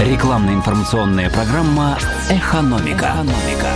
Рекламно-информационная программа «Экономика». «Экономика».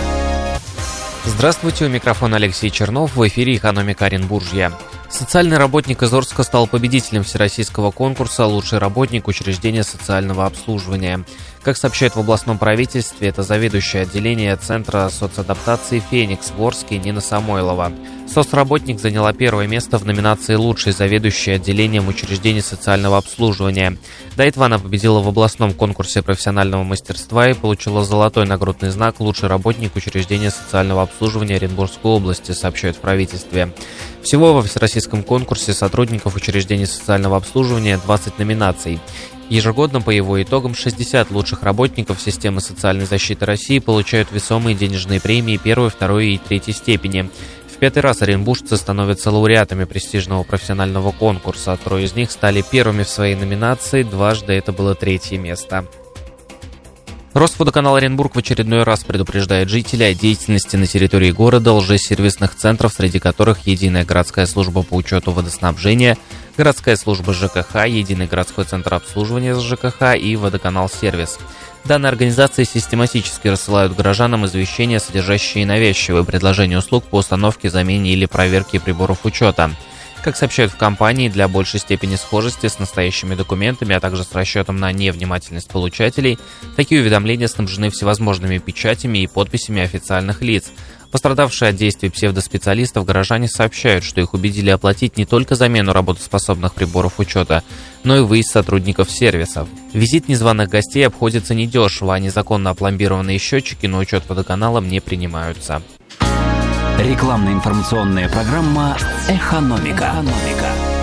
Здравствуйте, у микрофона Алексей Чернов, в эфире «Экономика Оренбуржья». Социальный работник из Орска стал победителем всероссийского конкурса «Лучший работник учреждения социального обслуживания». Как сообщают в областном правительстве, это заведующее отделение Центра соцадаптации «Феникс» в Орске Нина Самойлова. Соцработник заняла первое место в номинации «Лучший заведующий отделением учреждений социального обслуживания». До этого она победила в областном конкурсе профессионального мастерства и получила золотой нагрудный знак «Лучший работник учреждения социального обслуживания Оренбургской области», сообщают в правительстве. Всего во всероссийском конкурсе сотрудников учреждений социального обслуживания 20 номинаций. Ежегодно по его итогам 60 лучших работников системы социальной защиты России получают весомые денежные премии первой, второй и третьей степени. В пятый раз оренбуржцы становятся лауреатами престижного профессионального конкурса. Трое из них стали первыми в своей номинации, дважды это было третье место. Росводоканал Оренбург в очередной раз предупреждает жителей о деятельности на территории города лжесервисных центров, среди которых Единая городская служба по учету водоснабжения, городская служба ЖКХ, Единый городской центр обслуживания ЖКХ и Водоканал Сервис. Данные организации систематически рассылают горожанам извещения, содержащие навязчивые предложения услуг по установке, замене или проверке приборов учета – как сообщают в компании, для большей степени схожести с настоящими документами, а также с расчетом на невнимательность получателей, такие уведомления снабжены всевозможными печатями и подписями официальных лиц. Пострадавшие от действий псевдоспециалистов горожане сообщают, что их убедили оплатить не только замену работоспособных приборов учета, но и выезд сотрудников сервисов. Визит незваных гостей обходится недешево, а незаконно опломбированные счетчики на учет водоканалом не принимаются. Рекламно-информационная программа «Экономика». «Экономика».